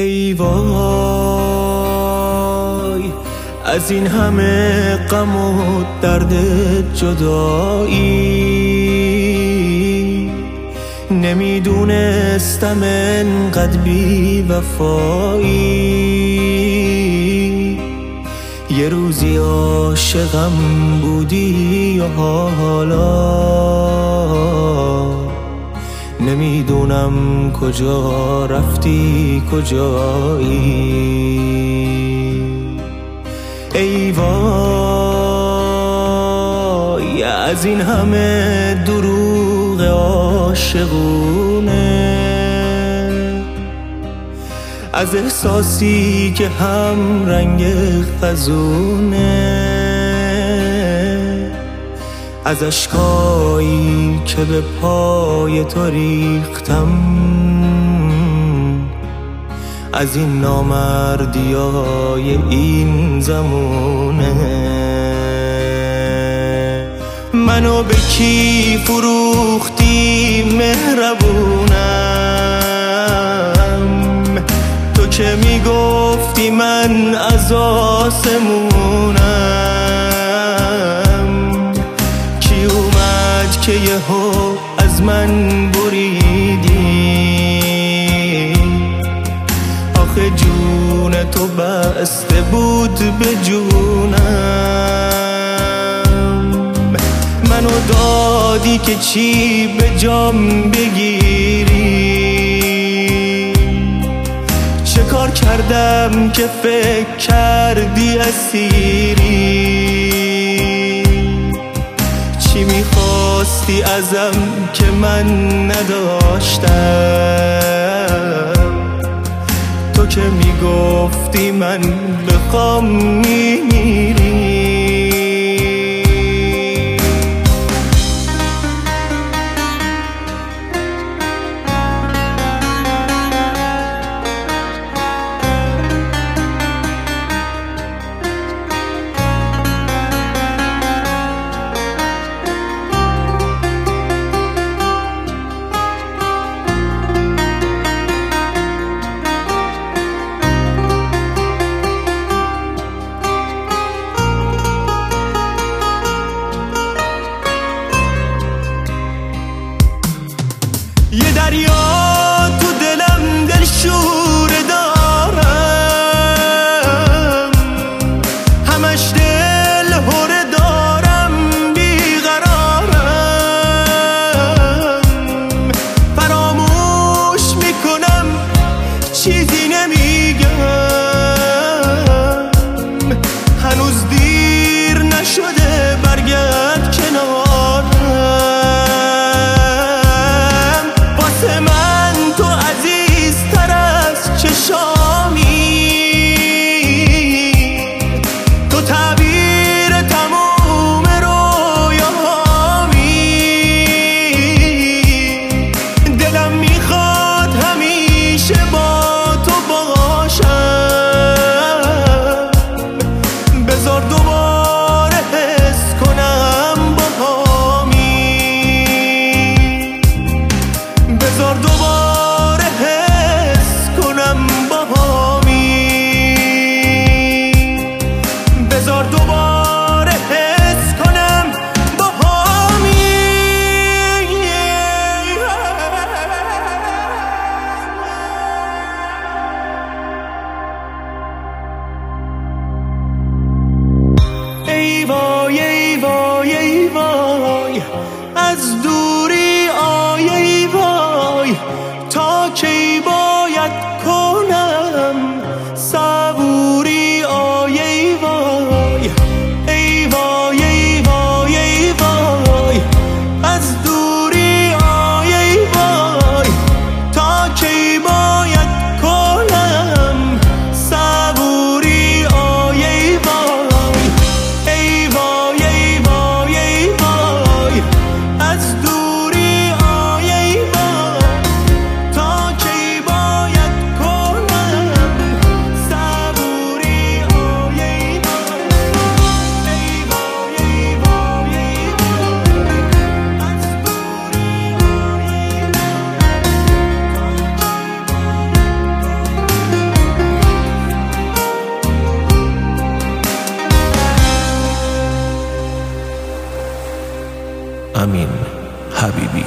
ای وای از این همه غم و درد جدایی. نمی‌دونستم انقدر بی وفایی یه روزی عاشقم بودی و حالا نمی‌دونم کجا رفتی کجایی. ای وای از این همه دروغ عاشقونه. از احساسی که هم رنگ خزونه از اشکایی به پای تو ریختم. از این نامردی های این زمونه. منو به کی فروختی مهربونم؟ تو که می‌گفتی من از آسمونم؟ که یهو از من بریدی. آخه جون تو بسته بود به جونم. منو دادی که چی به جام بگیری. چه کار کردم که فکر کردی اسیری؟ می‌خواستی ازم که من نداشتم. تو که می‌گفتی من بخوام میمیری. یه دریا تو دلم دلشور بار دوبار আমিন হাবিবি